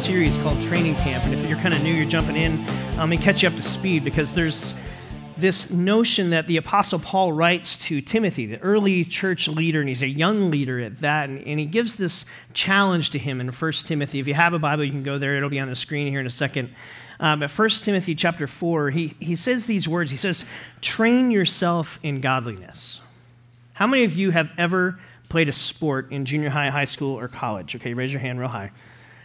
series called Training Camp. And if you're kind of new, you're jumping in, um, and catch you up to speed because there's this notion that the Apostle Paul writes to Timothy, the early church leader, and he's a young leader at that, and, and, he gives this challenge to him in 1 Timothy. If you have a Bible, you can go there. It'll be on the screen here in a second. Um, but 1 Timothy chapter 4, he, he says these words. He says, train yourself in godliness. How many of you have ever played a sport in junior high, high school, or college? Okay, raise your hand real high.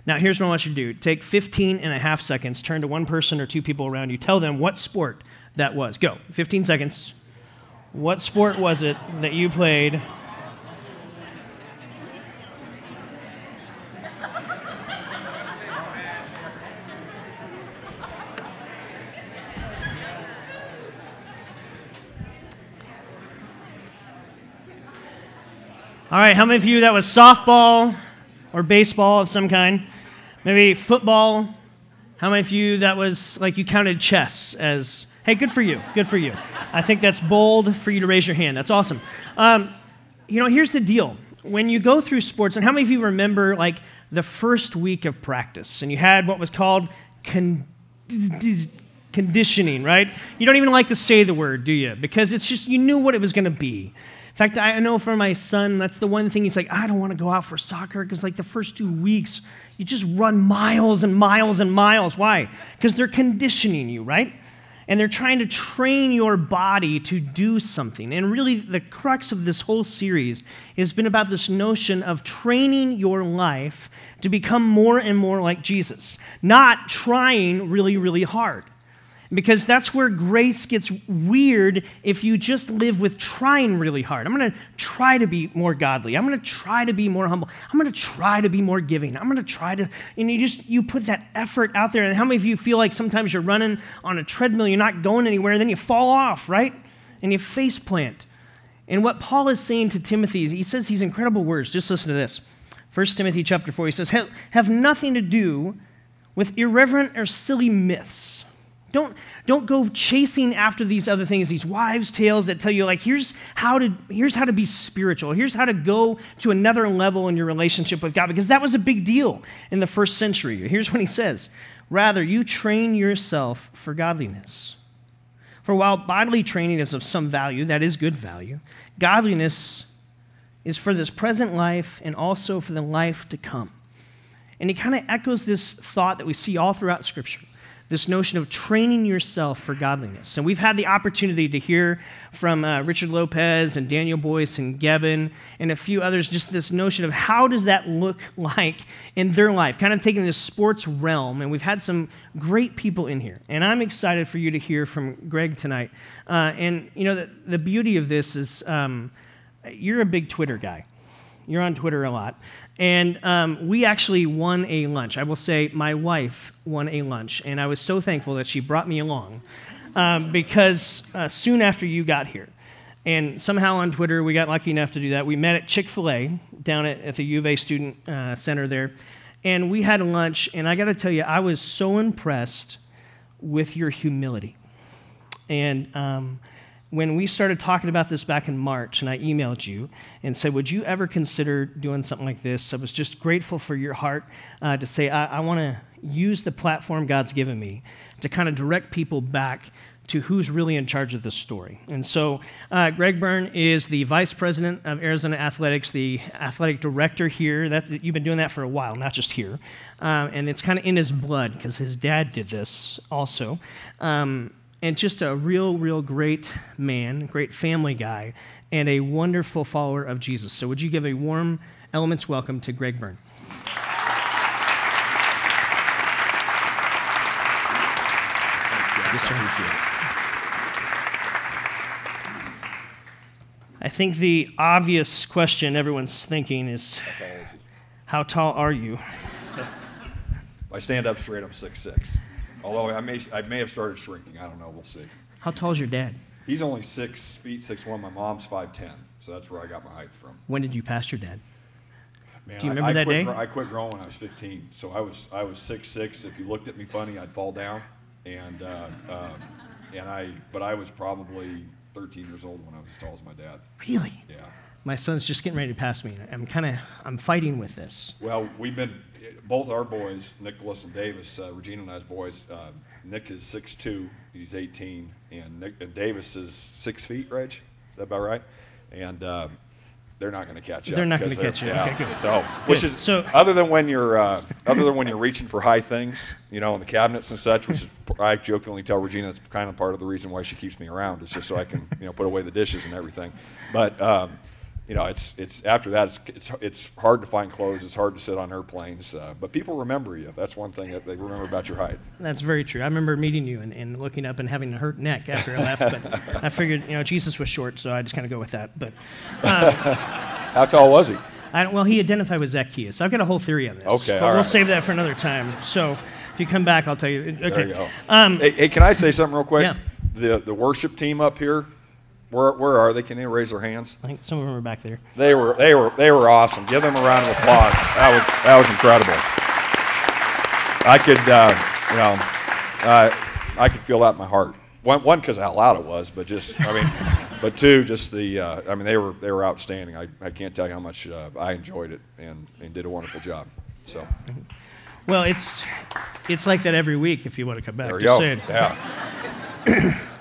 Now, here's what I want you to do take 15 and a half seconds, turn to one person or two people around you, tell them what sport that was. Go, 15 seconds. What sport was it that you played? All right, how many of you that was softball or baseball of some kind? Maybe football? How many of you that was like you counted chess as, hey, good for you, good for you. I think that's bold for you to raise your hand. That's awesome. Um, you know, here's the deal. When you go through sports, and how many of you remember like the first week of practice and you had what was called con- conditioning, right? You don't even like to say the word, do you? Because it's just, you knew what it was going to be. In fact, I know for my son, that's the one thing he's like, I don't want to go out for soccer because, like, the first two weeks, you just run miles and miles and miles. Why? Because they're conditioning you, right? And they're trying to train your body to do something. And really, the crux of this whole series has been about this notion of training your life to become more and more like Jesus, not trying really, really hard. Because that's where grace gets weird if you just live with trying really hard. I'm going to try to be more godly. I'm going to try to be more humble. I'm going to try to be more giving. I'm going to try to, and you just, you put that effort out there. And how many of you feel like sometimes you're running on a treadmill, you're not going anywhere, and then you fall off, right? And you face plant. And what Paul is saying to Timothy is he says these incredible words. Just listen to this. 1 Timothy chapter 4, he says, have nothing to do with irreverent or silly myths don't, don't go chasing after these other things, these wives' tales that tell you, like, here's how, to, here's how to be spiritual. Here's how to go to another level in your relationship with God, because that was a big deal in the first century. Here's what he says Rather, you train yourself for godliness. For while bodily training is of some value, that is good value, godliness is for this present life and also for the life to come. And he kind of echoes this thought that we see all throughout Scripture this notion of training yourself for godliness. And we've had the opportunity to hear from uh, Richard Lopez and Daniel Boyce and Gavin and a few others just this notion of how does that look like in their life, kind of taking this sports realm. And we've had some great people in here. And I'm excited for you to hear from Greg tonight. Uh, and, you know, the, the, beauty of this is um, you're a big Twitter guy. You're on Twitter a lot. And um, we actually won a lunch. I will say my wife won a lunch, and I was so thankful that she brought me along um, because uh, soon after you got here, and somehow on Twitter we got lucky enough to do that. We met at Chick fil A down at, at, the U of A Student uh, Center there, and we had a lunch, and I got to tell you, I was so impressed with your humility. And um, when we started talking about this back in March, and I emailed you and said, Would you ever consider doing something like this? I was just grateful for your heart uh, to say, I, I want to use the platform God's given me to kind of direct people back to who's really in charge of this story. And so, uh, Greg Byrne is the vice president of Arizona Athletics, the athletic director here. That's, you've been doing that for a while, not just here. Um, and it's kind of in his blood because his dad did this also. Um, and just a real, real great man, great family guy, and a wonderful follower of Jesus. So, would you give a warm Elements welcome to Greg Byrne? Yes, sir. I think the obvious question everyone's thinking is How tall are you? if I stand up straight, I'm six six. Although I may, I may have started shrinking. I don't know. We'll see. How tall is your dad? He's only six feet six one. My mom's five ten, so that's where I got my height from. When did you pass your dad? Man, Do you remember I, I that quit, day? I quit growing when I was 15, so I was I was six six. If you looked at me funny, I'd fall down, and uh, um, and I but I was probably 13 years old when I was as tall as my dad. Really? Yeah. my son's just getting ready to pass me. I'm kind of I'm fighting with this. Well, we've been both our boys, Nicholas and Davis, uh, Regina and I's boys. Uh, Nick is 6'2", he's 18, and Nick and Davis is six feet. Reg, is that about right? And uh, they're not going to catch up. They're not gonna catch you. Yeah. Okay, good. So, which Good. is So- other than when you're uh, other than when you're reaching for high things, you know, in the cabinets and such, which is I jokingly tell Regina it's kind of part of the reason why she keeps me around. It's just so I can you know put away the dishes and everything. But um, you know, it's it's after that it's, it's it's hard to find clothes. It's hard to sit on airplanes. Uh, but people remember you. That's one thing that they remember about your height. That's very true. I remember meeting you and, and looking up and having a hurt neck after I left, but I figured, you know, Jesus was short, so I just kind of go with that. But How tall was he? I, well, he identified with Zacchaeus. I've got a whole theory on this. Okay, but we'll right. save that for another time. So if you come back, I'll tell you. Okay. There you go. Um, hey, hey, can I say something real quick? Yeah. The the worship team up here, where where are they? Can they raise their hands? I think some of them are back there. They were they were they were awesome. Give them a round of applause. That was that was incredible. I could uh, you know uh, I could feel that in my heart. One one because how loud it was, but just I mean, but two just the uh, I mean they were they were outstanding. I, I can't tell you how much uh, I enjoyed it and, and did a wonderful job. So Well, it's it's like that every week if you want to come back. there you go. saying. Yeah.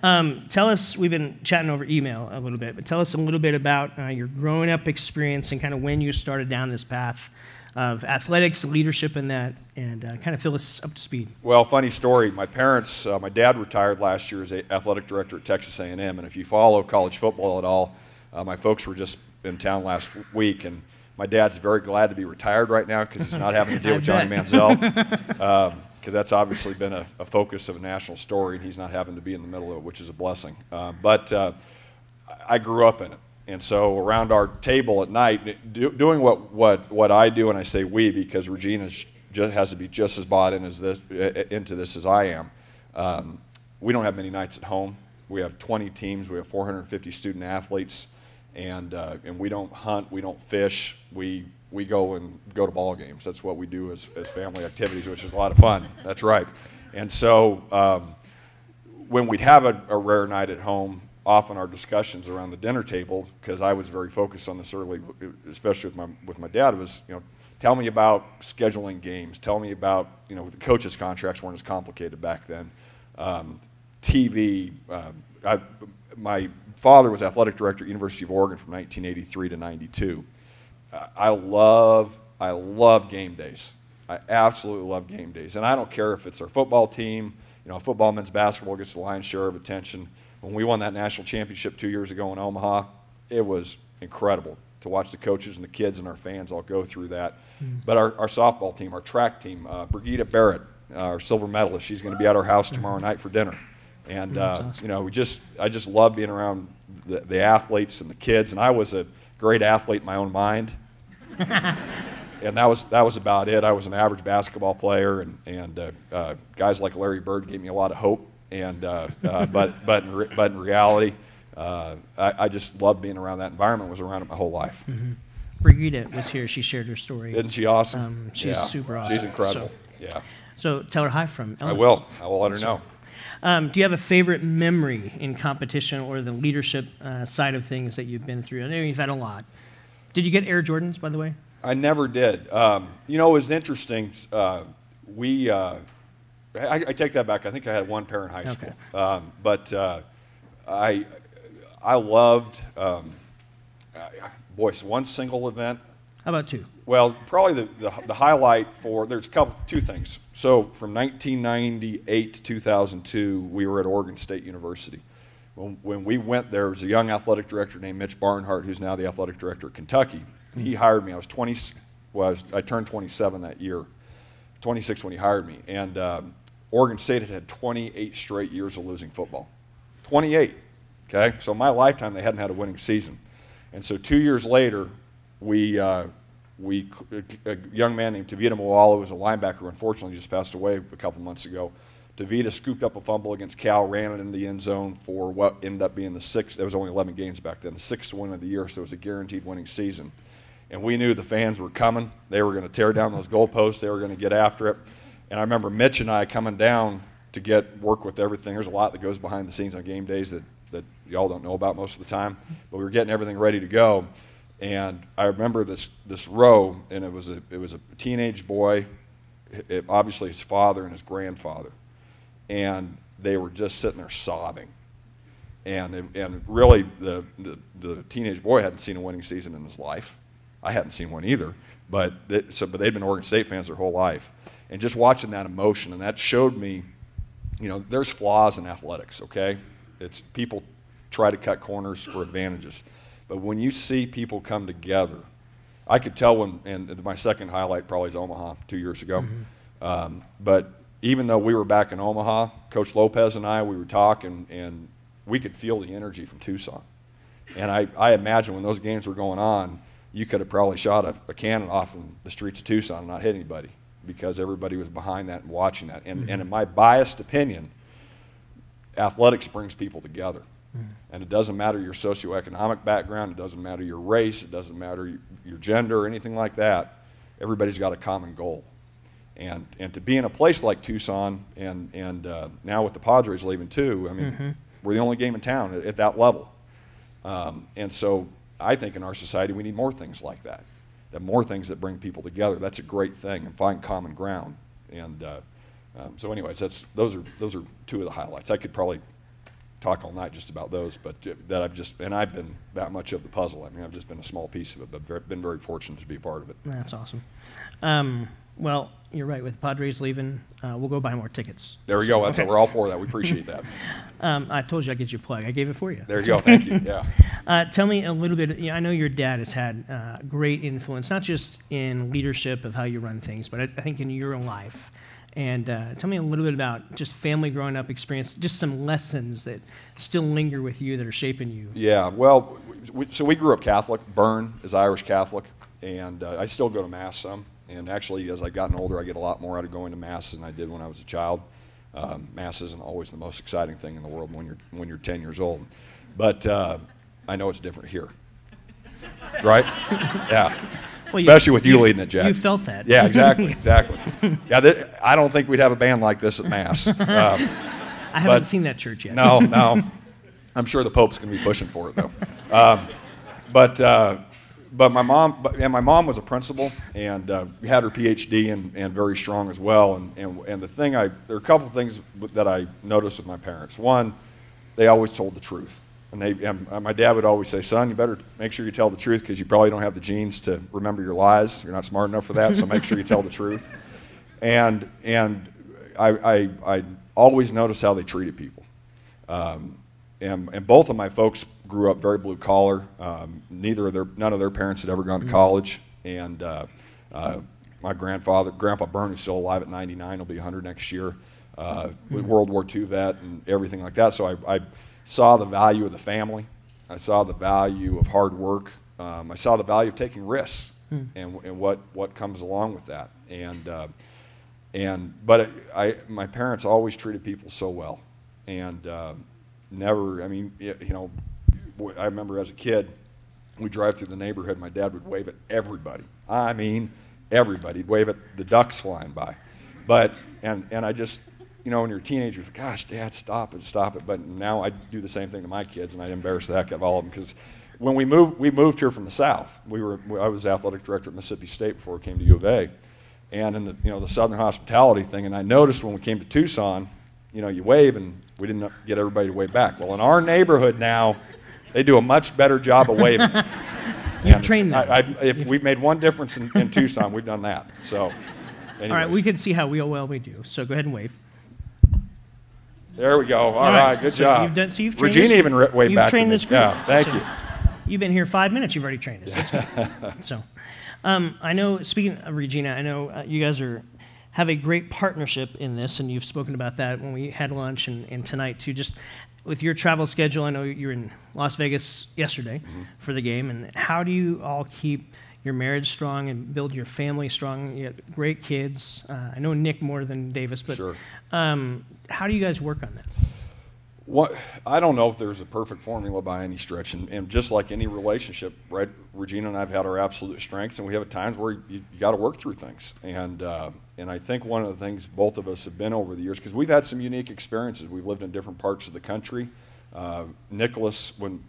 Tell us, we've been chatting over email a little bit, but tell us a little bit about uh, your growing up experience and kind of when you started down this path of athletics, leadership in that, and uh, kind of fill us up to speed. Well, funny story. My parents, uh, my dad retired last year as a athletic director at Texas A&M, and if you follow college football at all, uh, my folks were just in town last week, and my dad's very glad to be retired right now because he's not having to deal with Johnny. Manziel, because that's obviously been a, a focus of a national story, and he's not having to be in the middle of it, which is a blessing. Uh, but uh, I grew up in it. And so around our table at night, do, doing what, what, what I do, and I say we because Regina just has to be just as bought in as this, into this as I am. Um, we don't have many nights at home. We have 20 teams. We have 450 student athletes, and uh, and we don't hunt. We don't fish. We we go and go to ball games. That's what we do as, as family activities, which is a lot of fun. That's right. And so um, when we'd have a, a rare night at home, often our discussions around the dinner table, because I was very focused on this early, especially with my with my dad, was you know, tell me about scheduling games. Tell me about you know the coaches' contracts weren't as complicated back then. Um, TV. Um, I, my father was athletic director at University of Oregon from 1983 to 92. I love I love game days. I absolutely love game days, and I don't care if it's our football team. You know, football, men's basketball gets the lion's share of attention. When we won that national championship two years ago in Omaha, it was incredible to watch the coaches and the kids and our fans all go through that. But our, our softball team, our track team, uh, Brigetta Barrett, uh, our silver medalist, she's going to be at our house tomorrow night for dinner. And uh, awesome. you know, we just I just love being around the, the athletes and the kids. And I was a great athlete in my own mind and that was that was about it. I was an average basketball player, and and uh, uh, guys like Larry Bird gave me a lot of hope. And uh, uh, but but in re- but in reality, uh, I, I just loved being around that environment. Was around it my whole life. Brigetta was here. She shared her story. Isn't she awesome? Um, she's super awesome. She's incredible. yeah, So tell her hi from I will. I will let her know. Um, do you have a favorite memory in competition or the leadership uh, side of things that you've been through? I know you've had a lot. Did you get Air Jordans, by the way? I never did. Um, you know, it was interesting. Uh, we, uh, I, I take that back. I think I had one pair in high school. Um, but uh, I, I loved, um, I, boy, one single event. How about two? Well, probably the, the, the highlight for there's a couple two things. So from 1998 to 2002, we were at Oregon State University. When, when we went there, was a young athletic director named Mitch Barnhart, who's now the athletic director at Kentucky. And he hired me. I was 20. Well, I, was, I turned 27 that year. 26 when he hired me. And um, Oregon State had had 28 straight years of losing football. 28. Okay, so my lifetime they hadn't had a winning season. And so two years later, we uh, we a young man named Tavita Moala was a linebacker who unfortunately just passed away a couple months ago. Tavita scooped up a fumble against Cal, ran it into the end zone for what ended up being the sixth. There was only 11 games back then, the sixth win of the year, so it was a guaranteed winning season. And we knew the fans were coming. They were going to tear down those goalposts. They were going to get after it. And I remember Mitch and I coming down to get work with everything. There's a lot that goes behind the scenes on game days that that y'all don't know about most of the time. But we were getting everything ready to go, and I remember this this row, and it was a it was a teenage boy, it, obviously his father and his grandfather, and they were just sitting there sobbing. And, and really, the, the, the teenage boy hadn't seen a winning season in his life. I hadn't seen one either. But, so, but they'd been Oregon State fans their whole life. And just watching that emotion, and that showed me, you know, there's flaws in athletics, okay? It's people try to cut corners for advantages. But when you see people come together, I could tell when, and my second highlight probably is Omaha two years ago. Mm-hmm. Um, but even though we were back in Omaha, Coach Lopez and I, we were talking, and we could feel the energy from Tucson. And I, I imagine when those games were going on, you could have probably shot a, a cannon off in the streets of Tucson and not hit anybody because everybody was behind that and watching that. And, mm-hmm. and in my biased opinion, athletics brings people together. Mm-hmm. And it doesn't matter your socioeconomic background, it doesn't matter your race, it doesn't matter your gender or anything like that. Everybody's got a common goal. And, and to be in a place like Tucson, and, and uh, now with the Padres leaving too, I mean, mm-hmm. we're the only game in town at, at that level. Um, and so I think in our society we need more things like that. That more things that bring people together. That's a great thing and find common ground. And uh, um, so, anyways, that's those are those are two of the highlights. I could probably talk all night just about those, but that I've just and I've been that much of the puzzle. I mean, I've just been a small piece of it, but very, been very fortunate to be a part of it. That's awesome. Um, well, you're right. With Padres leaving, uh, we'll go buy more tickets. There we go. That's okay. We're all for that. We appreciate that. um, I told you I'd get you a plug. I gave it for you. There you go. Thank you. Yeah. uh, tell me a little bit. You know, I know your dad has had uh, great influence, not just in leadership of how you run things, but I, I think in your life. And uh, tell me a little bit about just family growing up experience, just some lessons that still linger with you that are shaping you. Yeah. Well, we, so we grew up Catholic. Byrne is Irish Catholic, and uh, I still go to mass some. And actually, as I've gotten older, I get a lot more out of going to Mass than I did when I was a child. Um, mass isn't always the most exciting thing in the world when you're, when you're 10 years old. But uh, I know it's different here. Right? Yeah. Well, Especially with you, you, leading it, Jack. You felt that. Yeah, exactly, exactly. Yeah, th- I don't think we'd have a band like this at Mass. Uh, I haven't seen that church yet. no, no. I'm sure the Pope's going to be pushing for it, though. Um, but uh, but my mom, and my mom was a principal and uh, had her PhD and, and very strong as well. And, and, and the thing I, there are a couple of things that I noticed with my parents. One, they always told the truth. And, they, and my dad would always say, son, you better make sure you tell the truth because you probably don't have the genes to remember your lies. You're not smart enough for that, so make sure you tell the truth. And, and I, I, I always noticed how they treated people. Um, and, and both of my folks grew up very blue collar. Um, neither of their, none of their parents had ever gone to mm-hmm. college, and uh, uh, my grandfather, Grandpa Byrne, is still alive at 99. He'll be 100 next year. Uh, mm-hmm. World War II vet and everything like that. So I, I, saw the value of the family. I saw the value of hard work. Um, I saw the value of taking risks mm. and, and what, what comes along with that. And, uh, and but I, my parents always treated people so well, and uh, never. I mean, you know, I remember as a kid, we drive through the neighborhood. My dad would wave at everybody. I mean, everybody. He'd wave at the ducks flying by. But and and I just, you know, when you're a teenager, like, gosh, Dad, stop it, stop it. But now I do the same thing to my kids, and I embarrass the heck out of all of them because when we moved, we moved here from the South. We were I was athletic director at Mississippi State before I came to U of A, and in the you know the Southern hospitality thing. And I noticed when we came to Tucson, you know, you wave and we didn't get everybody to wave back. Well, in our neighborhood now, they do a much better job of waving. You've trained them. I, I, if we've made one difference in, in Tucson, we've done that. So, anyways. all right, we can see how well we do. So go ahead and wave. There we go. all, all right. right. good so job. You've done, so you've trained Regina this, even waved you've back trained this group. Yeah, thank so you. You've been here five minutes. You've already trained us. That's good. so, um, I know. Speaking of Regina, I know uh, you guys are have a great partnership in this, and you've spoken about that when we had lunch and, and tonight too. Just with your travel schedule, I know you were in Las Vegas yesterday mm-hmm. for the game, and how do you all keep your marriage strong and build your family strong? You have great kids. Uh, I know Nick more than Davis, but sure. um, how do you guys work on that? what I don't know if there's a perfect formula by any stretch, and, and, just like any relationship, right? Regina and I've had our absolute strengths, and we have times where you, you got to work through things. And uh, and I think one of the things both of us have been over the years, because we've had some unique experiences. We've lived in different parts of the country. Uh, Nicholas, when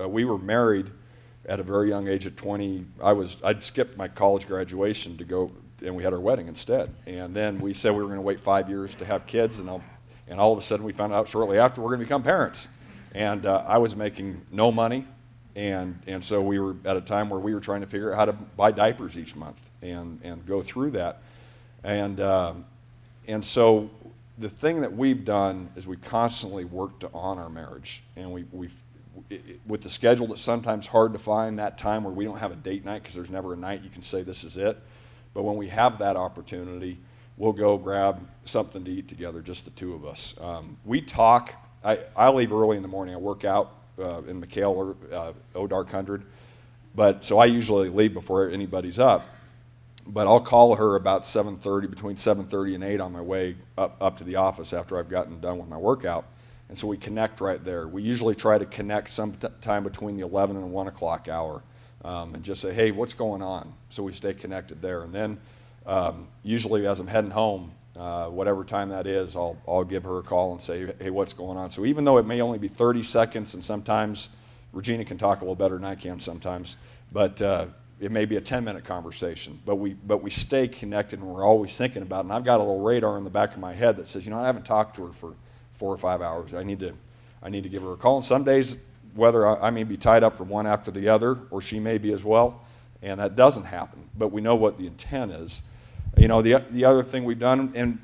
uh, we were married at a very young age, at 20, I was I'd skipped my college graduation to go, and we had our wedding instead. And then we said we were going to wait five years to have kids, and I'll, and all of a sudden we found out shortly after we're going to become parents. And uh, I was making no money, and and so we were at a time where we were trying to figure out how to buy diapers each month and and go through that, and um, and so the thing that we've done is we constantly work to on our marriage, and we we with the schedule that's sometimes hard to find that time where we don't have a date night because there's never a night you can say this is it. But when we have that opportunity, we'll go grab something to eat together, just the two of us. Um, we talk. I, I leave early in the morning. I work out uh, in McKale or uh, Odark Hundred, but so I usually leave before anybody's up but I'll call her about 7:30, between 7:30 and 8 on my way up, up to the office after I've gotten done with my workout. And so we connect right there. We usually try to connect sometime between the 11 and 1 o'clock hour um, and just say, hey, what's going on? So we stay connected there. And then um, usually as I'm heading home, uh, whatever time that is, I'll, I'll give her a call and say, hey, what's going on? So even though it may only be 30 seconds, and sometimes Regina can talk a little better than I can sometimes, but uh, it may be a 10 minute conversation, but we, but we stay connected and we're always thinking about it. And I've got a little radar in the back of my head that says, you know, I haven't talked to her for four or five hours. I need to, I need to give her a call. And some days, whether I, I may be tied up from one after the other, or she may be as well, and that doesn't happen. But we know what the intent is. You know, the, the other thing we've done, and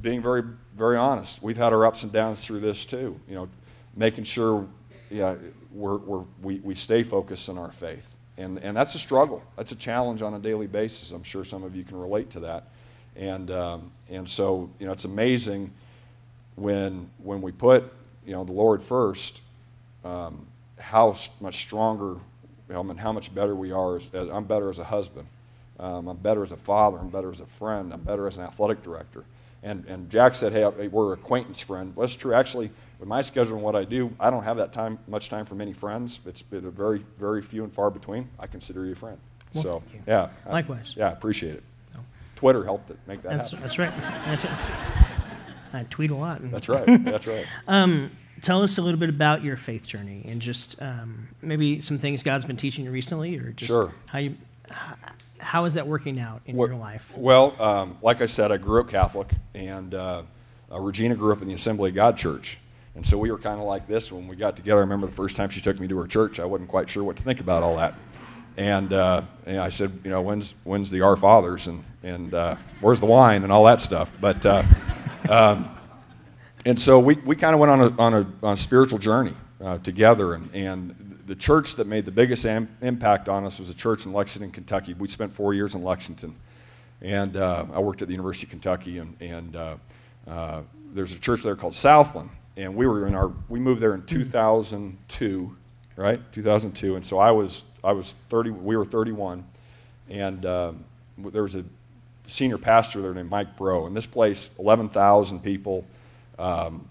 being very, very honest, we've had our ups and downs through this too. You know, making sure yeah, we're, we're, we, we stay focused on our faith and, and that's a struggle. That's a challenge on a daily basis. I'm sure some of you can relate to that. And, um, and so, you know, it's amazing when, when we put, you know, the Lord first, um, how much stronger, know, and how much better we are. As, as I'm better as a husband. Um, I'm better as a father. I'm better as a friend. I'm better as an athletic director. And, and Jack said, hey, we're acquaintance friend. Well, that's true. Actually, with my schedule and what I do, I don't have that time, much time for many friends. It's been very, very few and far between. I consider you a friend. Well, so, thank you. yeah. Likewise. I, yeah, appreciate it. Twitter helped it make that That's, happen. that's right. That's it. I tweet a lot. That's right. That's right. Um, tell us a little bit about your faith journey and just um, maybe some things God's been teaching you recently, or just Sure. how you how is that working out in What- your life? Well, um, like I said, I grew up Catholic, and uh, uh, Regina grew up in the Assembly of God Church. And so we were kind of like this when we got together. I remember the first time she took me to her church, I wasn't quite sure what to think about all that. And, uh, and I said, you know, when's, when's the Our Fathers and, and uh, where's the wine and all that stuff. But, uh, um, and so we, we kind of went on a, on, a, on a spiritual journey uh, together. And, and the church that made the biggest am, impact on us was a church in Lexington, Kentucky. We spent four years in Lexington. And uh, I worked at the University of Kentucky. And, and uh, uh, there's a church there called Southland. And we were in our, we moved there in 2002, right? 2002. And so I was, I was 30, we were 31. And um, there was a senior pastor there named Mike Breaux. And this place, 11,000 people. Um,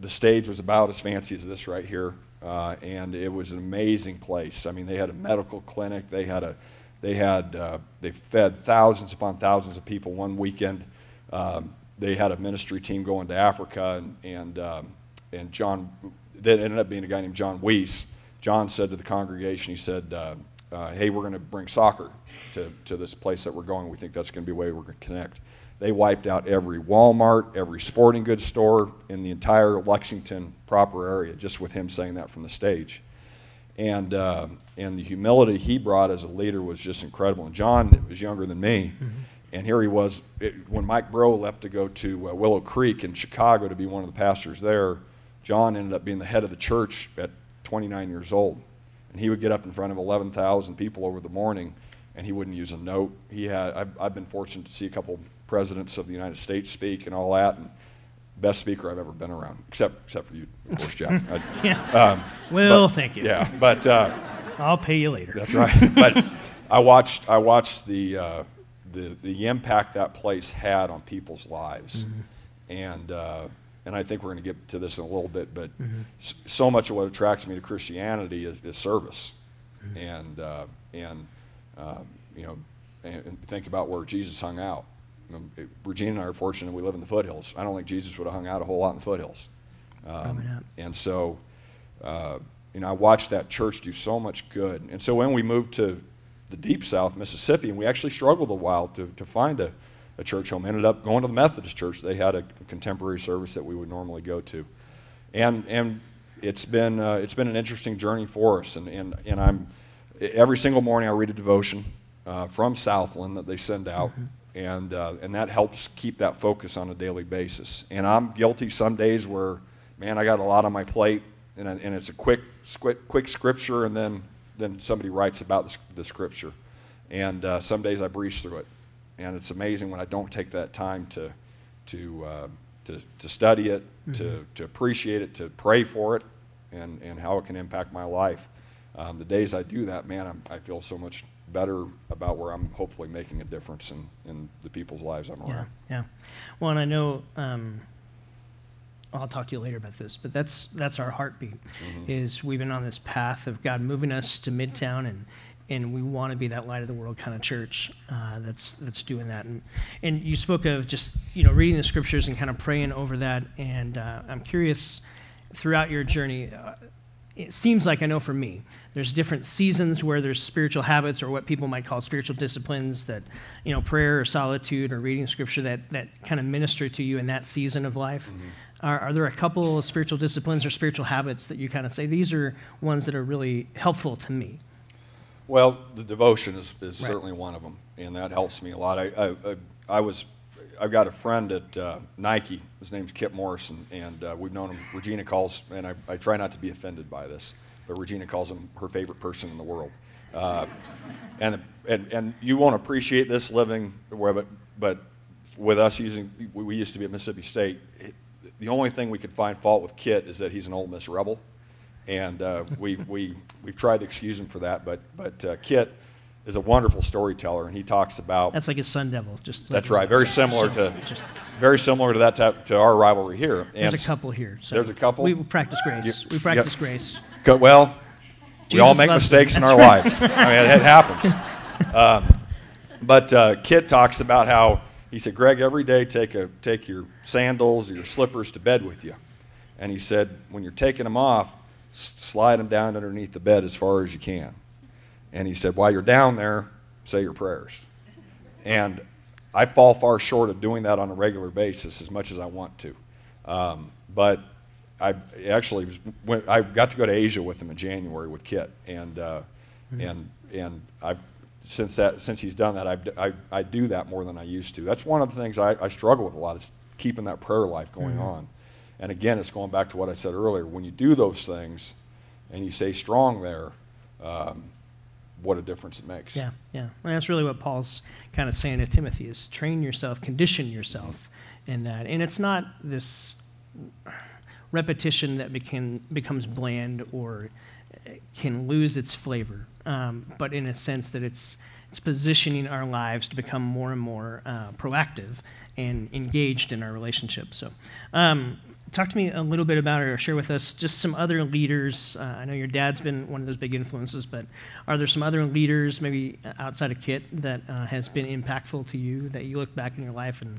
the stage was about as fancy as this right here, uh, and it was an amazing place. I mean, they had a medical clinic. They had a, they had, uh, they fed thousands upon thousands of people one weekend. Um, they had a ministry team going to Africa, and and um, and John, that ended up being a guy named Jon Weece. John said to the congregation, he said, uh, uh, "Hey, we're going to bring soccer to to this place that we're going. We think that's going to be a way we're going to connect." They wiped out every Walmart, every sporting goods store in the entire Lexington proper area just with him saying that from the stage. And, uh, and the humility he brought as a leader was just incredible. And John was younger than me. And here he was, it, when Mike Breaux left to go to uh, Willow Creek in Chicago to be one of the pastors there, John ended up being the head of the church at 29 years old. And he would get up in front of 11,000 people over the morning and he wouldn't use a note. He had, I've, I've been fortunate to see a couple presidents of the United States speak and all that. And best speaker I've ever been around, except, except for you, of course, Jack. I, Yeah. um, well, but- thank you. Yeah, but uh, I'll pay you later. that's right. but I watched, I watched the, uh, the, the impact that place had on people's lives. And, uh, and I think we're going to get to this in a little bit, but s- so much of what attracts me to Christianity is, is service. And, uh, and um, you know, and, and think about where Jesus hung out. You know, it- Regina and I are fortunate we live in the foothills. I don't think Jesus would have hung out a whole lot in the foothills. Um, and so uh, you know, I watched that church do so much good. And so when we moved to the deep south, Mississippi, and we actually struggled a while to, to find a, a church home. Ended up going to the Methodist church. They had a contemporary service that we would normally go to. And, and it's, been, uh, it's been an interesting journey for us. And, and, and I'm, every single morning I read a devotion uh, from Southland that they send out. Mm-hmm. And, uh, and that helps keep that focus on a daily basis. And I'm guilty some days where, man, I got a lot on my plate, and, and it's a quick, quick, quick scripture, and then then somebody writes about the, the scripture. And uh, some days I breeze through it. And it's amazing when I don't take that time to, to, uh, to, to study it, mm-hmm. to, to appreciate it, to pray for it, and, and how it can impact my life. Um, the days I do that, man, I'm, i feel so much better about where I'm hopefully making a difference in, in the people's lives I'm around. Yeah, yeah. Well, and I know um, I'll talk to you later about this, but that's that's our heartbeat. Mm-hmm. Is we've been on this path of God moving us to Midtown, and and we want to be that light of the world kind of church uh, that's that's doing that. And and you spoke of just you know reading the scriptures and kind of praying over that. And uh, I'm curious throughout your journey. Uh, it seems like I know for me, there's different seasons where there's spiritual habits or what people might call spiritual disciplines that, you know, prayer or solitude or reading scripture that, that kind of minister to you in that season of life. Mm-hmm. Are, are, there a couple of spiritual disciplines or spiritual habits that you kind of say these are ones that are really helpful to me? Well, the devotion is, is right. certainly one of them, and that helps me a lot. I, I, I was I've got a friend at uh, Nike. His name's Kit Morrison, and uh, we've known him. Regina calls, and I, I, try not to be offended by this, but Regina calls him her favorite person in the world. Uh, and, and, and you won't appreciate this living where, but, but with us using, we used to be at Mississippi State. The only thing we could find fault with Kit is that he's an Ole Miss rebel, and uh, we, we, we've tried to excuse him for that. But, but uh, Kit, is a wonderful storyteller, and he talks about. That's like his Sun Devil, just. That's right. Very similar to, just, very similar to that type, to our rivalry here. And there's a couple here. So there's a couple. We practice grace. You, we practice yep. grace. Well, Jesus we all make mistakes in our right. lives. I mean, it happens. Um, but uh, Kit talks about how he said, Greg, every day take a take your sandals or your slippers to bed with you, and he said when you're taking them off, slide them down underneath the bed as far as you can. And he said, while you're down there, say your prayers. And I fall far short of doing that on a regular basis as much as I want to. Um, but I actually was, went, I got to go to Asia with him in January with Kit, and uh, mm-hmm. and and I've since that since he's done that I, I, I do that more than I used to. That's one of the things I, I struggle with a lot is keeping that prayer life going mm-hmm. on. And again, it's going back to what I said earlier. When you do those things, and you stay strong there, um, what a difference it makes. Yeah, yeah. And that's really what Paul's kind of saying to Timothy is train yourself, condition yourself in that. And it's not this repetition that became, becomes bland or can lose its flavor, um, but in a sense that it's, it's positioning our lives to become more and more uh, proactive and engaged in our relationships. So, um, talk to me a little bit about or share with us just some other leaders. Uh, I know your dad's been one of those big influences, but are there some other leaders, maybe outside of Kit, that uh, has been impactful to you that you look back in your life and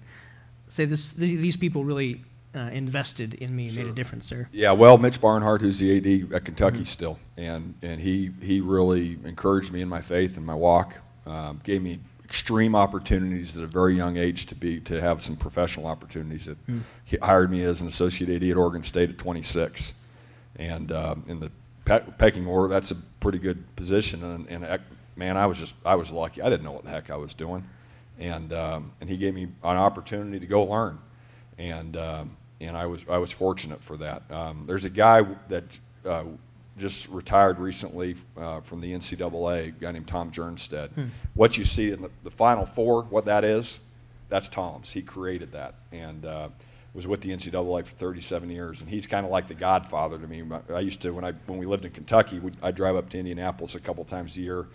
say this, these people really uh, invested in me, sure. made a difference there? Yeah, well, Mitch Barnhart, who's the AD at Kentucky mm-hmm. still, and and he he really encouraged me in my faith and my walk, um, gave me extreme opportunities at a very young age to be to have some professional opportunities. That mm. he hired me as an associate AD at Oregon State at 26, and uh, in the pe- pecking order, that's a pretty good position. And, and, man, I was just I was lucky. I didn't know what the heck I was doing, and um, and he gave me an opportunity to go learn, and um, and I was I was fortunate for that. Um, there's a guy that. Uh, just retired recently uh, from the NCAA, a guy named Tom Jernstedt. Hmm. What you see in the, the, Final Four, what that is, that's Tom's. He created that and uh, was with the NCAA for 37 years. And he's kind of like the godfather to me. I used to, when, I, when we lived in Kentucky, I'd drive up to Indianapolis a couple times a year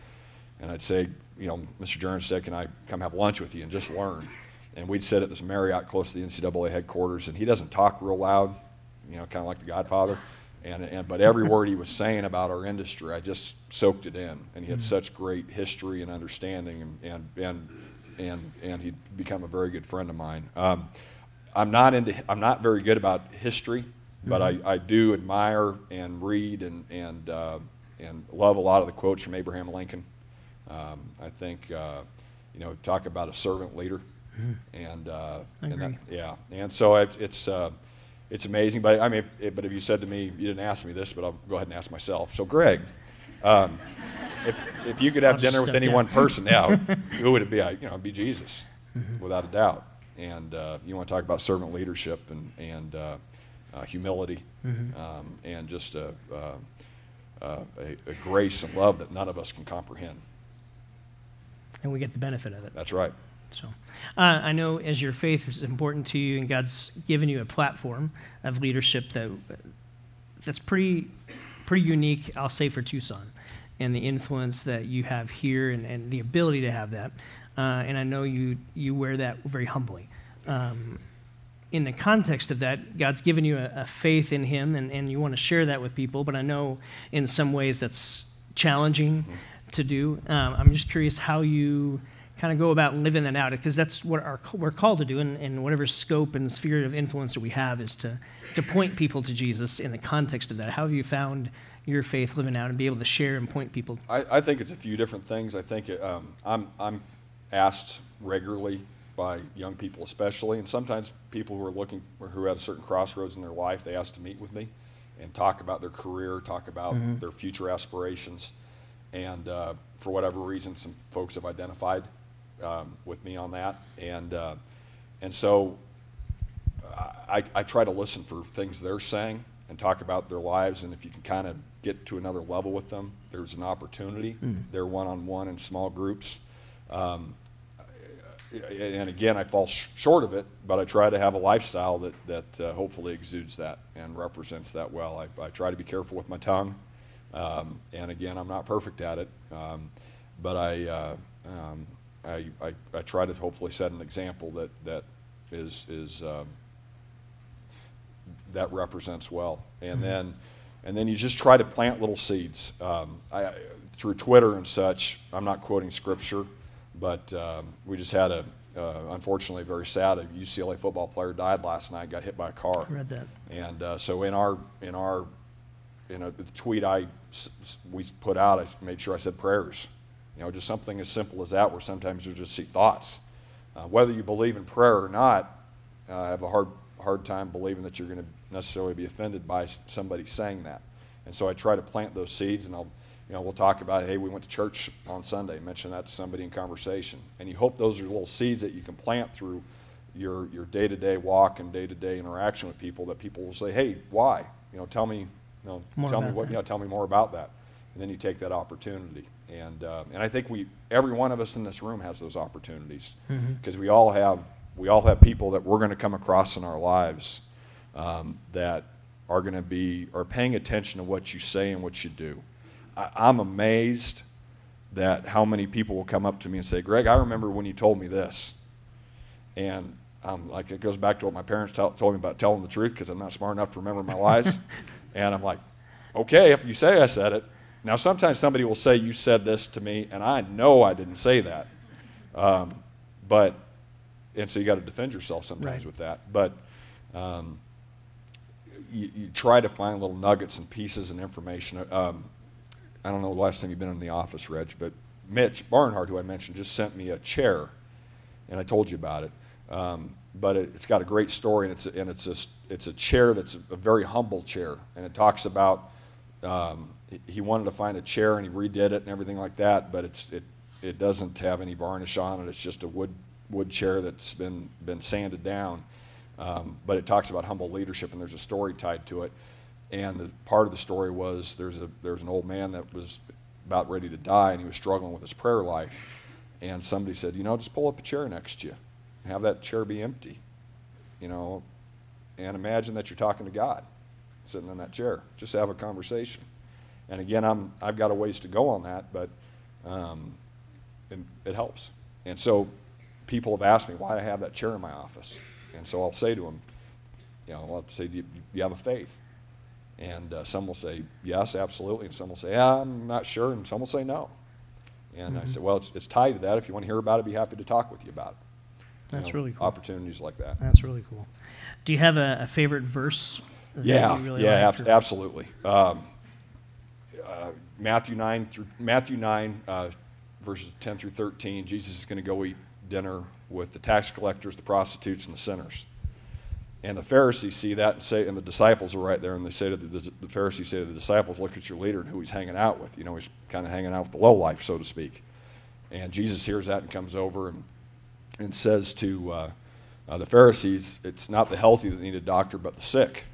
and I'd say, you know, Mr. Jernstedt, can I come have lunch with you and just learn? And we'd sit at this Marriott close to the NCAA headquarters, and he doesn't talk real loud, you know, kind of like the Godfather. And, and, but every word he was saying about our industry, I just soaked it in. And he had mm-hmm. such great history and understanding, and, and, and, and, he'd become a very good friend of mine. Um, I'm, not into, I'm not very good about history But I, I do admire and read and, and, uh, and love a lot of the quotes from Abraham Lincoln. Um, I think, uh, you know, talk about a servant leader. And, uh, and that, yeah. And so it, it's, uh, it's amazing. But I mean, it, but if you said to me, you didn't ask me this, but I'll go ahead and ask myself. So, Greg, um, if, if you could have I'll dinner with any one person, yeah, who would it be? I, you know, it'd be Jesus, Mm-hmm. without a doubt. And uh, you want to talk about servant leadership and, and uh, uh, humility Mm-hmm. um, and just a, uh, uh, a, a grace and love that none of us can comprehend. And we get the benefit of it. That's right. So, uh, I know as your faith is important to you, and God's given you a platform of leadership that that's pretty pretty unique. I'll say for Tucson, and the influence that you have here, and, and the ability to have that. Uh, and I know you you wear that very humbly. Um, in the context of that, God's given you a, a faith in Him, and, and you want to share that with people. But I know in some ways that's challenging to do. Um, I'm just curious how you kind of go about living that out, because that's what our, we're called to do, and, and whatever scope and sphere of influence that we have is to, to point people to Jesus in the context of that. How have you found your faith living out and be able to share and point people? I, I think it's a few different things. I think it, um, I'm, I'm asked regularly by young people, especially, and sometimes people who are looking or who are at a certain crossroads in their life. They ask to meet with me and talk about their career, talk about their future aspirations, and uh, for whatever reason, some folks have identified um, with me on that, and uh, and so I, I try to listen for things they're saying and talk about their lives, and if you can kind of get to another level with them, there's an opportunity. They're one on one in small groups. Um, and again, I fall sh- short of it, but I try to have a lifestyle that, that uh, hopefully exudes that and represents that well. I, I try to be careful with my tongue. Um, and again, I'm not perfect at it, um, but I, uh, um, I, I, I try to hopefully set an example that, that is, is um, that represents well. And then, and then you just try to plant little seeds. Um, I, through Twitter and such, I'm not quoting scripture, but um, we just had a, uh, unfortunately, very sad. A UCLA football player died last night. Got hit by a car. I read that. And uh, so in our in our in a the tweet I we put out, I made sure I said prayers. You know, just something as simple as that, where sometimes you just see thoughts. Uh, whether you believe in prayer or not, uh, I have a hard hard time believing that you're going to necessarily be offended by somebody saying that. And so I try to plant those seeds, and I'll you know we'll talk about hey we went to church on Sunday, mention that to somebody in conversation, and you hope those are little seeds that you can plant through your your day to day walk and day to day interaction with people that people will say hey why you know tell me you know More tell me what that. you know tell me more about that, and then you take that opportunity. And uh, and I think we every one of us in this room has those opportunities because we all have we all have people that we're going to come across in our lives um, that are going to be are paying attention to what you say and what you do. I, I'm amazed that how many people will come up to me and say, "Greg, I remember when you told me this," and um, like it goes back to what my parents tell, told me about telling the truth because I'm not smart enough to remember my lies, and I'm like, "Okay, if you say I said it." Now sometimes somebody will say, "You said this to me," and I know I didn't say that, um, but and so you got to defend yourself sometimes Right. with that, but. Um, you, you try to find little nuggets and pieces and information. Um, I don't know the last time you've been in the office, Reg, but Mitch Barnhart, who I mentioned, just sent me a chair, and I told you about it. Um, but it, it's got a great story, and it's a, and it's a, it's a chair that's a, very humble chair, and it talks about um, he- wanted to find a chair and he redid it and everything like that, but it's it it doesn't have any varnish on it. It's just a wood wood chair that's been been sanded down. Um, but it talks about humble leadership, and there's a story tied to it. And the part of the story was there's a there's an old man that was about ready to die, and he was struggling with his prayer life. And somebody said, you know, just pull up a chair next to you, and have that chair be empty, you know, and imagine that you're talking to God, sitting in that chair. Just have a conversation. And again, I'm I've got a ways to go on that, but um, it, it helps. And so people have asked me why I have that chair in my office. And so I'll say to them, you know, I'll say, do you, do you have a faith? And uh, some will say, yes, absolutely. And some will say, yeah, I'm not sure. And some will say, no. And I said, well, it's, it's tied to that. If you want to hear about it, I'd be happy to talk with you about it. You That's know, really cool. Opportunities like that. That's really cool. Do you have a, a favorite verse that Yeah, you really yeah, ab- absolutely. Um, uh, Matthew nine through Matthew nine, uh, verses ten through thirteen. Jesus is going to go eat dinner with the tax collectors, the prostitutes, and the sinners. And the Pharisees see that and say, and the disciples are right there, and they say to the, the Pharisees say to the disciples, "Look at your leader and who he's hanging out with. You know, he's kind of hanging out with the low life, so to speak." And Jesus hears that and comes over and and says to uh, uh, the Pharisees, "It's not the healthy that need a doctor, but the sick.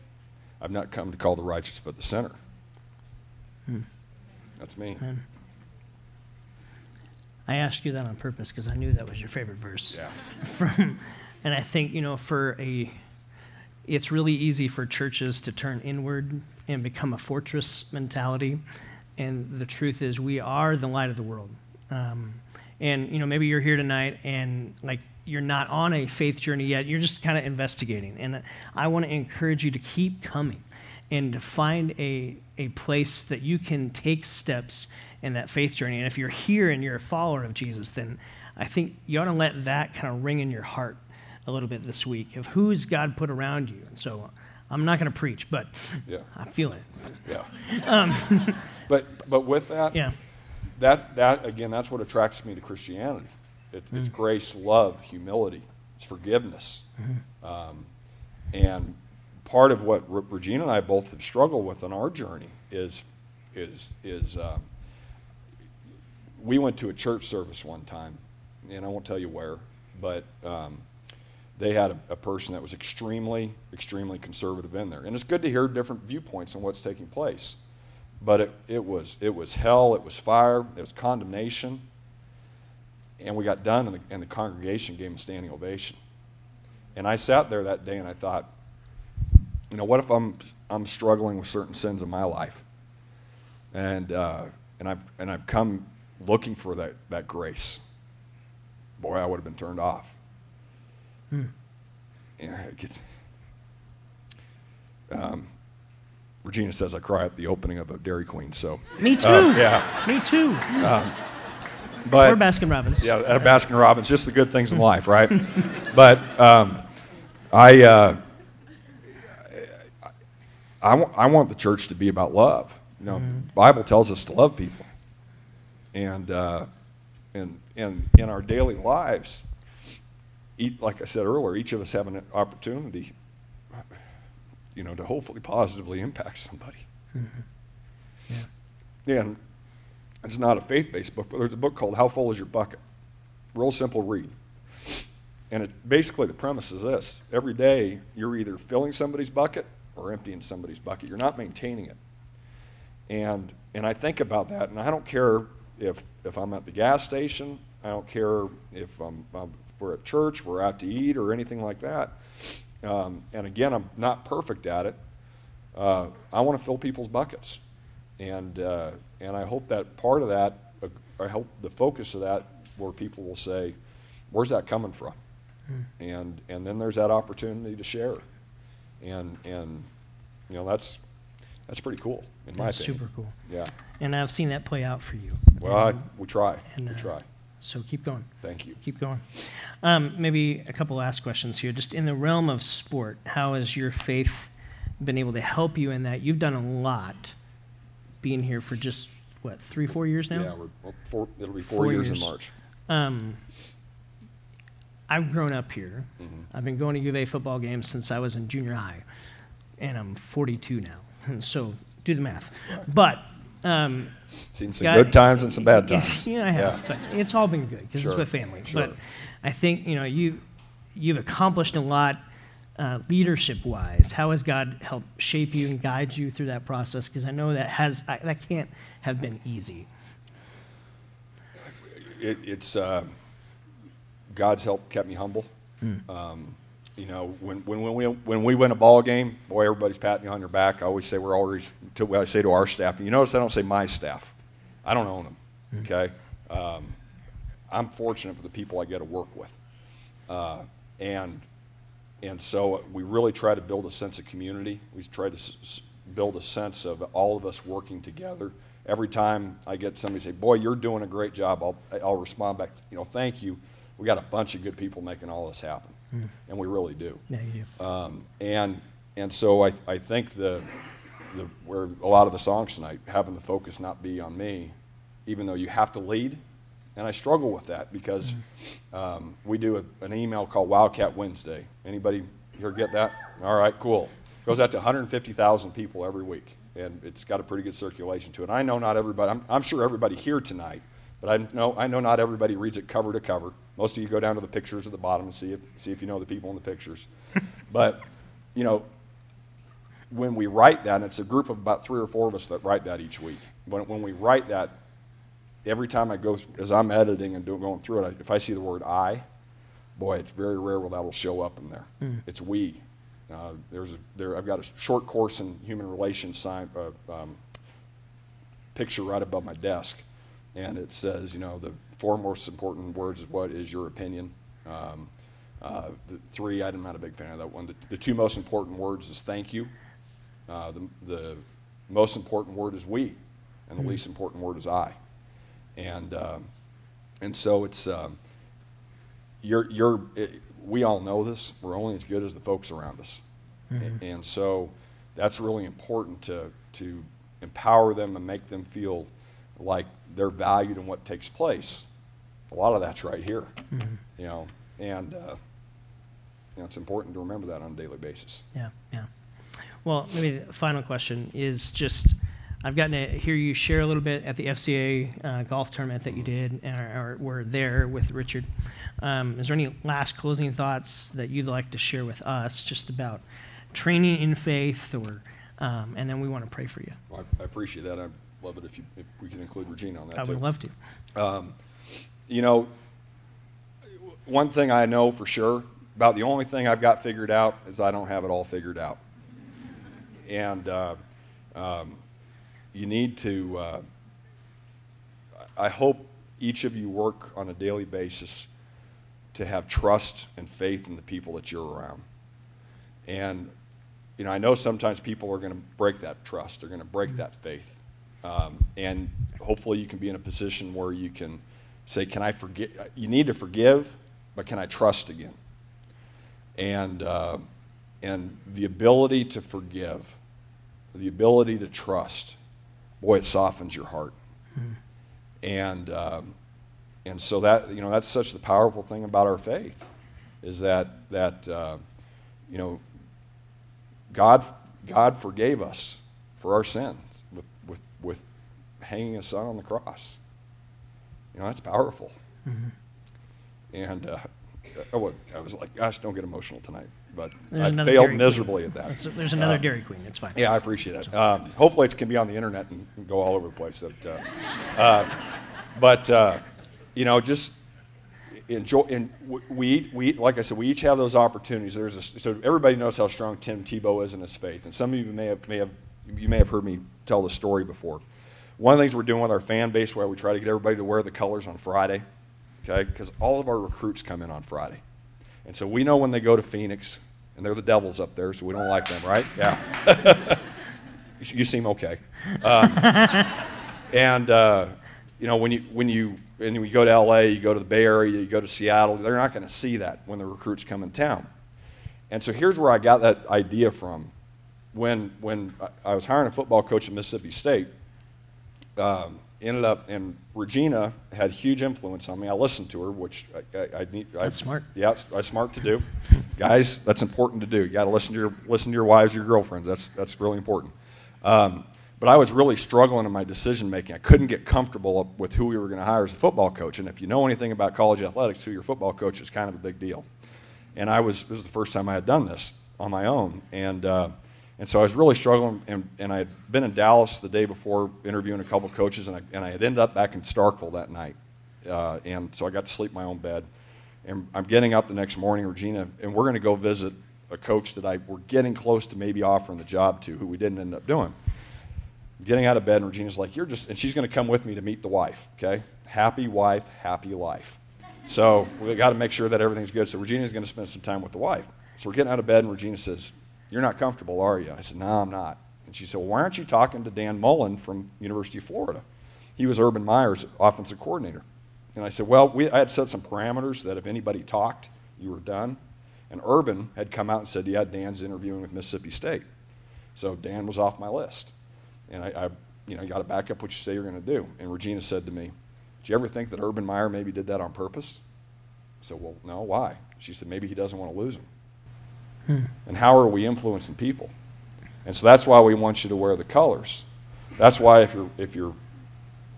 I've not come to call the righteous, but the sinner." That's me. I asked you that on purpose because I knew that was your favorite verse. Yeah. From, and I think you know, for a, it's really easy for churches to turn inward and become a fortress mentality. And the truth is, we are the light of the world. Um, and you know, maybe you're here tonight and like you're not on a faith journey yet. You're just kind of investigating. And I want to encourage you to keep coming and to find a, a place that you can take steps in that faith journey. And if you're here and you're a follower of Jesus, then I think you ought to let that kind of ring in your heart a little bit this week of who's God put around you. And so I'm not going to preach, but Yeah. I feel it. Yeah. Um, but but with that, Yeah. that that again, that's what attracts me to Christianity. It, It's mm. grace, love, humility, it's forgiveness, mm-hmm. um, and part of what Re- Regina and I both have struggled with on our journey is is is um, we went to a church service one time, and I won't tell you where, but um, they had a, a person that was extremely, extremely conservative in there. And it's good to hear different viewpoints on what's taking place. But it, it, was, it was hell, it was fire, it was condemnation. And we got done, and the, and the congregation gave him a standing ovation. And I sat there that day and I thought, you know, what if I'm, I'm struggling with certain sins in my life? And, uh, and, I've, and I've come looking for that, that grace. Boy, I would have been turned off. Yeah, it gets. Um, Regina says I cry at the opening of a Dairy Queen, so. Me too. Uh, yeah, Me too. but or Baskin Robbins. yeah, at Baskin Robbins, just the good things in life, right? but um, I, uh, I, want the church to be about love. You know, the Bible tells us to love people, and uh, and and in our daily lives, each, like I said earlier, each of us have an opportunity, you know, to hopefully positively impact somebody. And it's not a faith-based book, but there's a book called "How Full Is Your Bucket?" Real simple read. And it, basically, the premise is this: every day, you're either filling somebody's bucket or emptying somebody's bucket. You're not maintaining it. And and I think about that, and I don't care if if I'm at the gas station. I don't care if I'm, I'm we're at church, we're out to eat, or anything like that. Um, and again, I'm not perfect at it. Uh, I want to fill people's buckets, and uh, and I hope that part of that, uh, I hope the focus of that, where people will say, "Where's that coming from?" and and then there's that opportunity to share, and and you know that's that's pretty cool in my That's opinion. super cool. Yeah. And I've seen that play out for you. Well, I, we try. and, we uh, try. So keep going. Thank you. Keep going. Um, maybe a couple last questions here. Just in the realm of sport, how has your faith been able to help you in that? You've done a lot being here for just, what, three, four years now? Yeah, we're, well, four, it'll be four, Four years, years. in March. Um, I've grown up here. Mm-hmm. I've been going to U of A football games since I was in junior high, and I'm 42 now. So do the math. But um, Seen some God- good times and some bad times. yeah, I have. But it's all been good because Sure, it's with family. sure. But I think you know you you've accomplished a lot uh, leadership wise. How has God helped shape you and guide you through that process? Because I know that has I, that can't have been easy. it, it's uh, God's help kept me humble. Hmm. Um, you know, when, when, when, we, when we win a ball game, boy, everybody's patting you on your back. I always say we're always, to, I say to our staff, and you notice I don't say my staff. I don't own them, Hmm. okay? Um, I'm fortunate for the people I get to work with. Uh, and, and so we really try to build a sense of community. We try to s- build a sense of all of us working together. Every time I get somebody say, "Boy, you're doing a great job," I'll, I'll respond back, you know, "Thank you." We got a bunch of good people making all this happen, and we really do. Yeah, you do. Um, and and so I, I think the, the, where a lot of the songs tonight, having the focus not be on me, even though you have to lead, and I struggle with that because um, we do a, an email called Wildcat Wednesday. Anybody here get that? All right, cool. Goes out to 150,000 people every week, and it's got a pretty good circulation to it. I know not everybody, I'm, I'm sure everybody here tonight, but I know, I know not everybody reads it cover to cover. Most of you go down to the pictures at the bottom and see if, see if you know the people in the pictures. but, you know, when we write that, and it's a group of about three or four of us that write that each week. When, when we write that, every time I go, as I'm editing and doing, going through it, if I see the word I, boy, it's very rare where that'll show up in there. Mm. It's we. Uh, there's a, there, I've got a short course in human relations sign, uh, um, picture right above my desk, and it says, you know, the four most important words is what is your opinion. Um, uh, the three, I'm not a big fan of that one. The, the two most important words is thank you. Uh, the, the most important word is we, and the mm-hmm. least important word is I. And, um, and so it's, um, you're, you're, it, we all know this. We're only as good as the folks around us. Mm-hmm. And so that's really important to, to empower them and make them feel like they're valued in what takes place. A lot of that's right here, mm-hmm. you know, and uh, you know, it's important to remember that on a daily basis. Yeah, yeah. Well, maybe the final question is just I've gotten to hear you share a little bit at the FCA uh, golf tournament that you did or, or were there with Richard. Um, is there any last closing thoughts that you'd like to share with us just about training in faith or um, and then we want to pray for you. Well, I, I, appreciate that. I'd love it if, you, if we can include Regina on that. Too. I too. would love to. Um, you know, one thing I know for sure about the only thing I've got figured out is I don't have it all figured out and uh, um, you need to. Uh, I hope each of you work on a daily basis to have trust and faith in the people that you're around. And you know, I know sometimes people are going to break that trust. They're going to break that faith. Um, and hopefully, you can be in a position where you can say, "Can I forgive?" You need to forgive, but can I trust again? And uh, and the ability to forgive the ability to trust, boy, it softens your heart. Hmm. And, um, and so that, you know, that's such the powerful thing about our faith is that, that uh, you know, God, God forgave us for our sins with, hanging his son on the cross. You know, that's powerful. Mm-hmm. And uh, oh, I was like, gosh, don't get emotional tonight but there's I failed miserably Queen. at that. there's another uh, Dairy Queen. It's fine. Yeah, I appreciate it. Um, hopefully, it can be on the internet and, go all over the place. That, uh, uh, but uh, you know, just enjoy. And we, eat, we, like I said, we each have those opportunities. There's a, so everybody knows how strong Tim Tebow is in his faith, and some of you may have, may have you may have heard me tell the story before. One of the things we're doing with our fan base, where we try to get everybody to wear the colors on Friday, okay? Because all of our recruits come in on Friday. And so we know when they go to Phoenix, and they're the devils up there, so we don't like them, right? Yeah. you seem okay. Uh, and uh, you know when you when you when you go to LA, you go to the Bay Area, you go to Seattle, they're not going to see that when the recruits come in town. And so here's where I got that idea from. When when I was hiring a football coach at Mississippi State, um, ended up, and Regina had huge influence on me. I listened to her, which I, I, I need. That's smart. Yeah, it's, it's smart to do, guys. That's important to do. You got to listen to your listen to your wives, your girlfriends. That's that's really important. Um, but I was really struggling in my decision making. I couldn't get comfortable with who we were going to hire as a football coach. And if you know anything about college athletics, who your football coach is kind of a big deal. And I was this was the first time I had done this on my own, and. Uh, and so I was really struggling, and, and I had been in Dallas the day before interviewing a couple coaches, and I, and I had ended up back in Starkville that night. Uh, and so I got to sleep in my own bed. And I'm getting up the next morning, Regina, and we're going to go visit a coach that I were getting close to maybe offering the job to, who we didn't end up doing. getting out of bed, and Regina's like, "You're just," and she's going to come with me to meet the wife. Okay, happy wife, happy life. So we got to make sure that everything's good. So Regina's going to spend some time with the wife. So we're getting out of bed, and Regina says, you're not comfortable, are you? I said, No, I'm not. And she said, Well, why aren't you talking to Dan Mullen from University of Florida? He was Urban Meyer's offensive coordinator. And I said, Well, we, I had set some parameters that if anybody talked, you were done. And Urban had come out and said, Yeah, Dan's interviewing with Mississippi State. So Dan was off my list. And I, I you know, you got to back up what you say you're going to do. And Regina said to me, Did you ever think that Urban Meyer maybe did that on purpose? I said, Well, no, why? She said, Maybe he doesn't want to lose him. Hmm. And how are we influencing people? And so that's why we want you to wear the colors. That's why if you're, if you're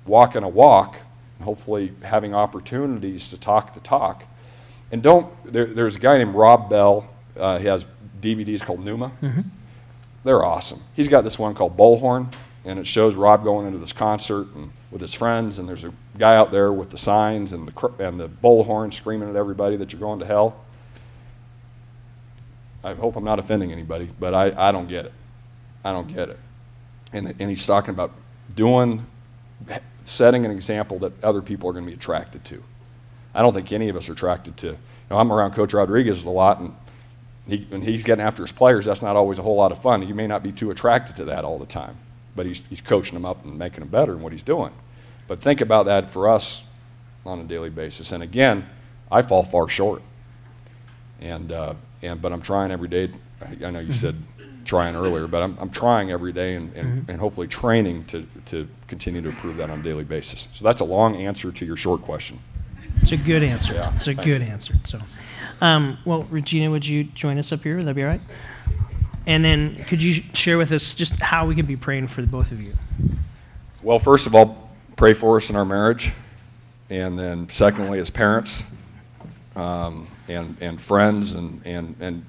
walking a walk, hopefully having opportunities to talk the talk, and don't, there, there's a guy named Rob Bell. Uh, he has DVDs called Nooma. Mm-hmm. They're awesome. He's got this one called Bullhorn, and it shows Rob going into this concert and with his friends, and there's a guy out there with the signs and the, and the bullhorn screaming at everybody that you're going to hell. I hope I'm not offending anybody, but I, I don't get it. I don't get it. And, and he's talking about doing, setting an example that other people are going to be attracted to. I don't think any of us are attracted to. You know, I'm around Coach Rodriguez a lot, and he, when he's getting after his players, that's not always a whole lot of fun. You may not be too attracted to that all the time, but he's, he's coaching them up and making them better in what he's doing. But think about that for us on a daily basis. And again, I fall far short. And, uh, and but I'm trying every day. I know you mm-hmm. said trying earlier, but I'm, I'm trying every day and, and, mm-hmm. and hopefully training to, to continue to improve that on a daily basis. So that's a long answer to your short question. It's a good answer. Yeah, it's a good answer. So, um, well, Regina, would you join us up here? Would that be all right? And then could you share with us just how we can be praying for the both of you? Well, first of all, pray for us in our marriage. And then, secondly, as parents um, and, and friends. And, and, and,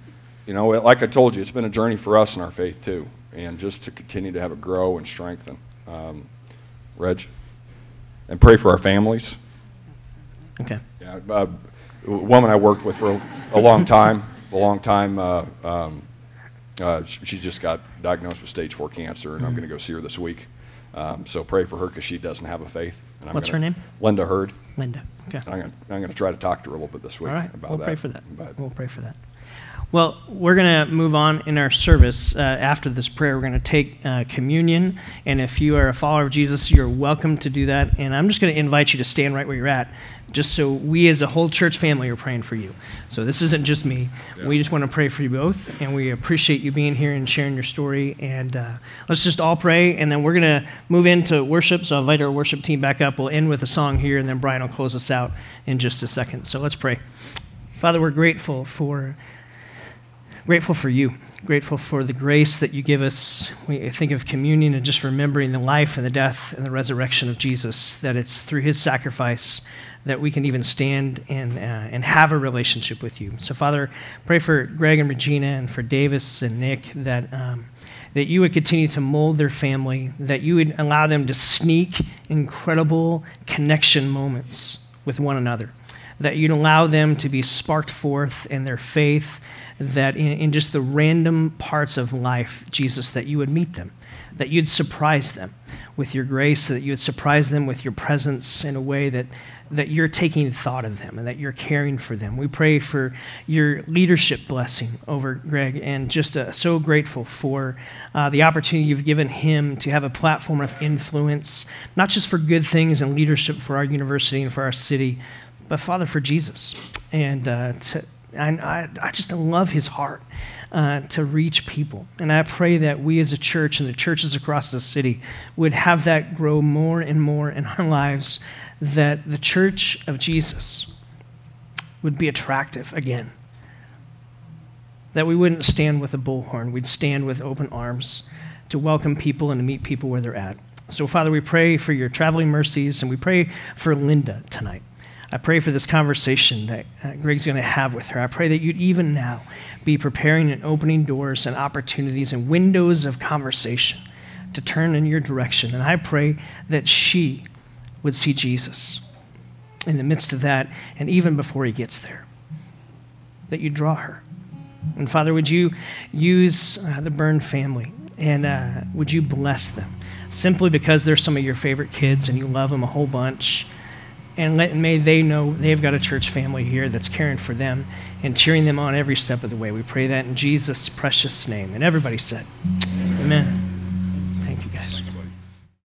you know, like I told you, it's been a journey for us in our faith, too. And just to continue to have it grow and strengthen. Um, Reg? And pray for our families. Okay. Yeah, uh, a woman I worked with for a, long time, a long time. Uh, um, uh, she, just got diagnosed with stage four cancer, and mm-hmm. I'm going to go see her this week. Um, so pray for her because she doesn't have a faith. And I'm What's gonna, her name? Linda Hurd. Linda. Okay. I'm going to I'm going to try to talk to her a little bit this week All right. about we'll that. Pray for that. But, we'll pray for that. Well, we're going to move on in our service. Uh, after this prayer, we're going to take uh, communion. And if you are a follower of Jesus, you're welcome to do that. And I'm just going to invite you to stand right where you're at, just so we as a whole church family are praying for you. So this isn't just me. Yeah. We just want to pray for you both. And we appreciate you being here and sharing your story. And uh, let's just all pray. And then we're going to move into worship. So I'll invite our worship team back up. We'll end with a song here. And then Brian will close us out in just a second. So let's pray. Father, we're grateful for grateful for you, grateful for the grace that you give us. We think of communion and just remembering the life and the death and the resurrection of Jesus, that it's through his sacrifice that we can even stand and, uh, and have a relationship with you. So, Father, pray for Greg and Regina and for Davis and Nick that. Um, that you would continue to mold their family, that you would allow them to sneak incredible connection moments with one another, that you'd allow them to be sparked forth in their faith that in, in just the random parts of life, Jesus, that you would meet them, that you'd surprise them with your grace, that you would surprise them with your presence in a way that, that you're taking thought of them and that you're caring for them. We pray for your leadership blessing over Greg and just uh, so grateful for uh, the opportunity you've given him to have a platform of influence, not just for good things and leadership for our university and for our city, but Father, for Jesus. And uh, to, and I, I just love his heart uh, to reach people. And I pray that we as a church and the churches across the city would have that grow more and more in our lives, that the church of Jesus would be attractive again. That we wouldn't stand with a bullhorn, we'd stand with open arms to welcome people and to meet people where they're at. So, Father, we pray for your traveling mercies and we pray for Linda tonight. I pray for this conversation that Greg's going to have with her. I pray that you'd even now be preparing and opening doors and opportunities and windows of conversation to turn in your direction. And I pray that she would see Jesus in the midst of that and even before he gets there, that you draw her. And Father, would you use uh, the Byrne family and uh, would you bless them simply because they're some of your favorite kids and you love them a whole bunch? And let, may they know they've got a church family here that's caring for them and cheering them on every step of the way. We pray that in Jesus' precious name. And everybody said, Amen. Amen.